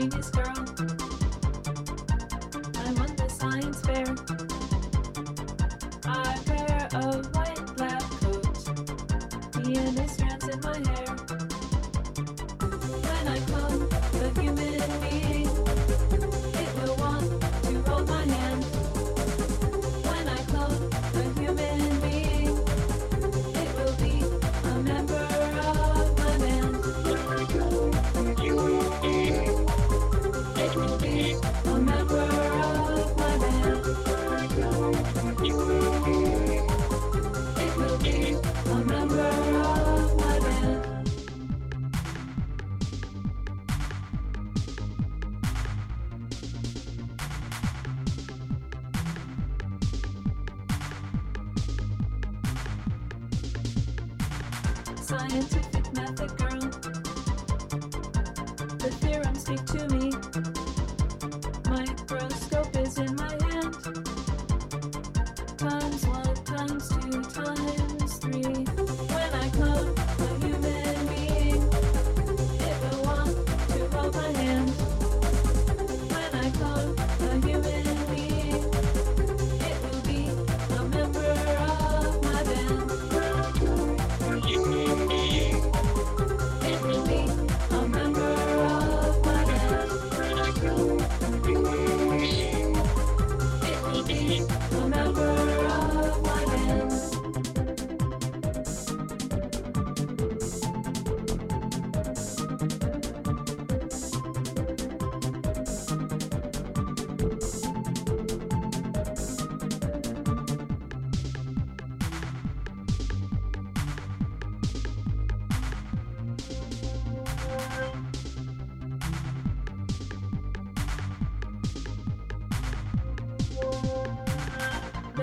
genius girl. I'm on the science fair.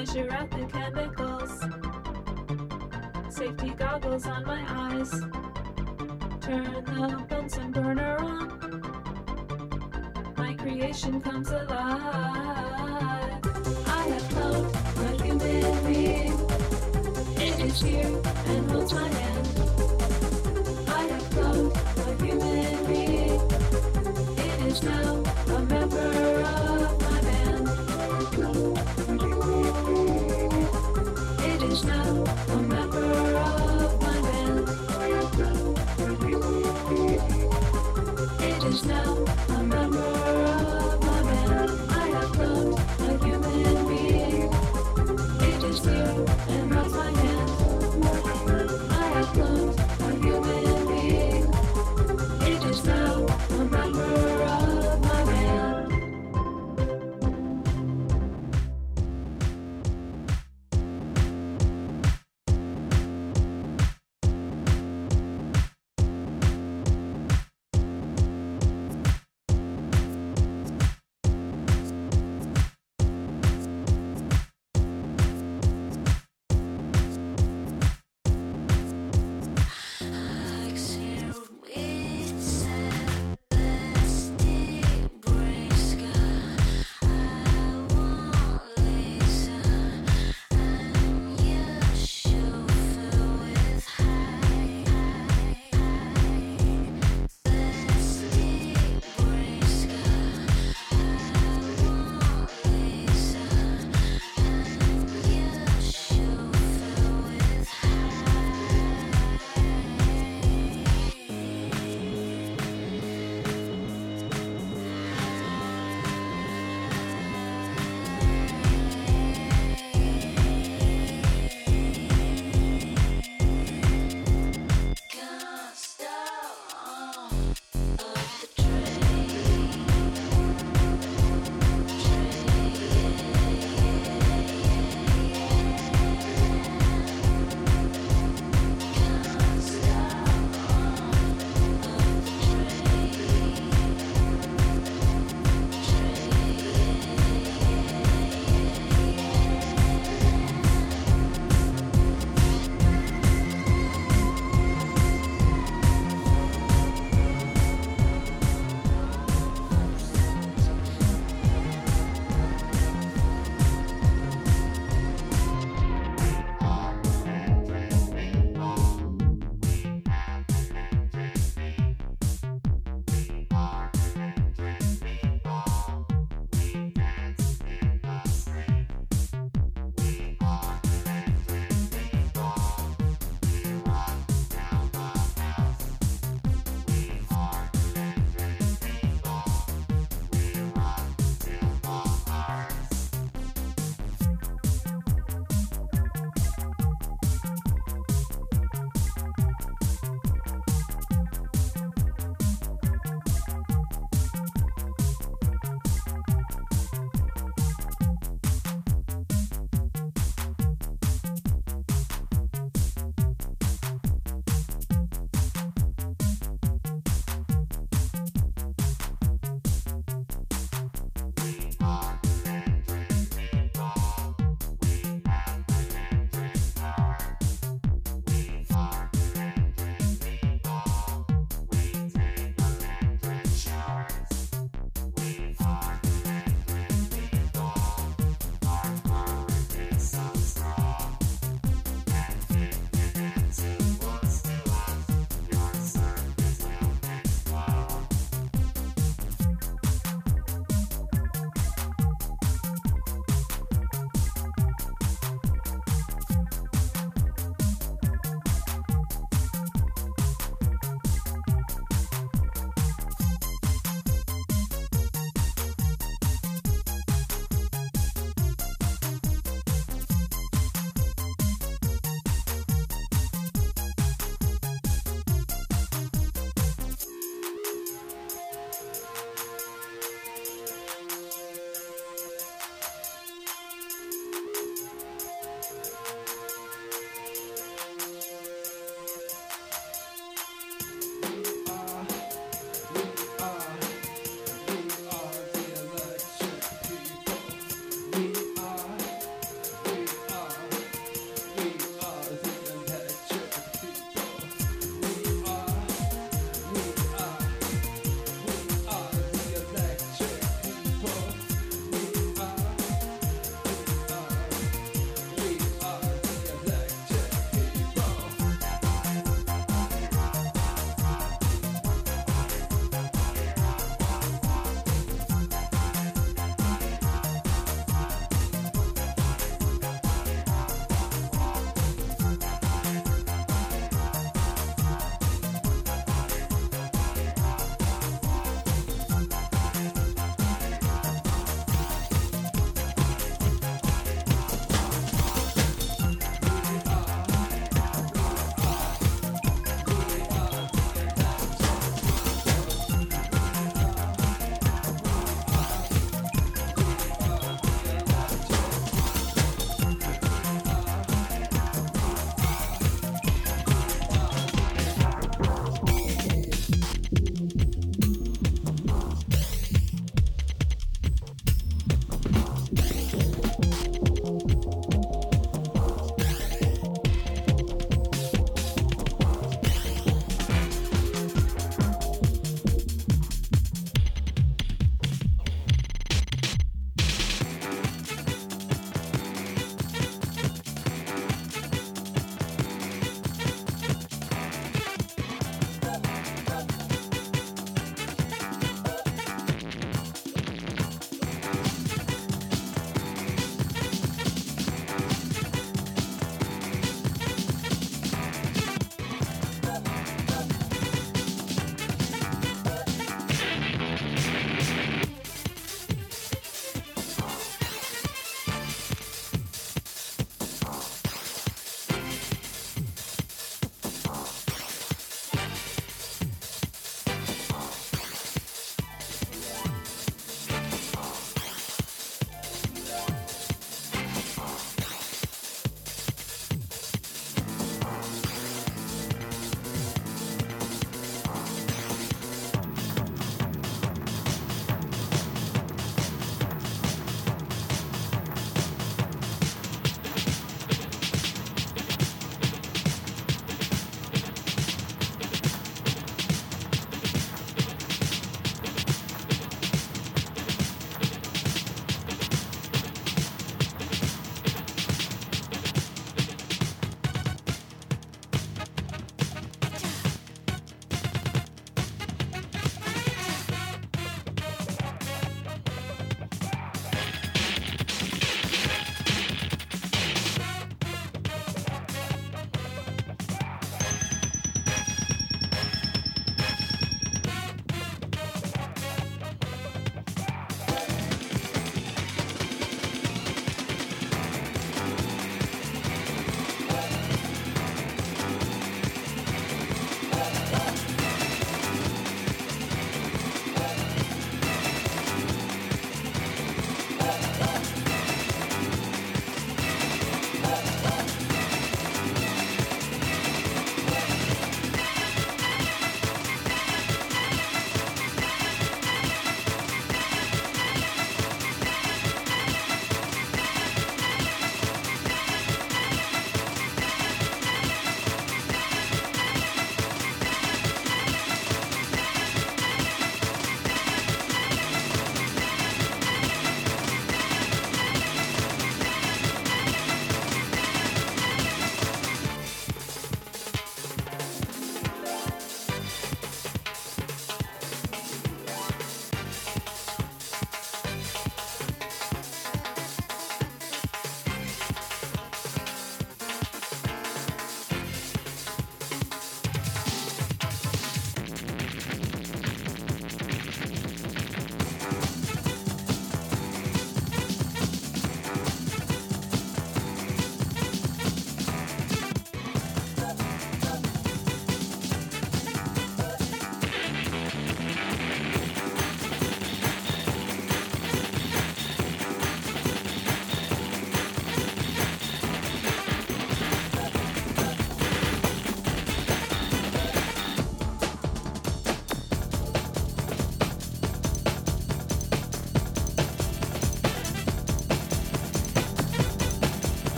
measure out the chemicals. Safety goggles on my eyes. Turn the Bunsen burner on. My creation comes alive. I have found a human being. It is here and holds my hand. I have found a human being. It is now. now.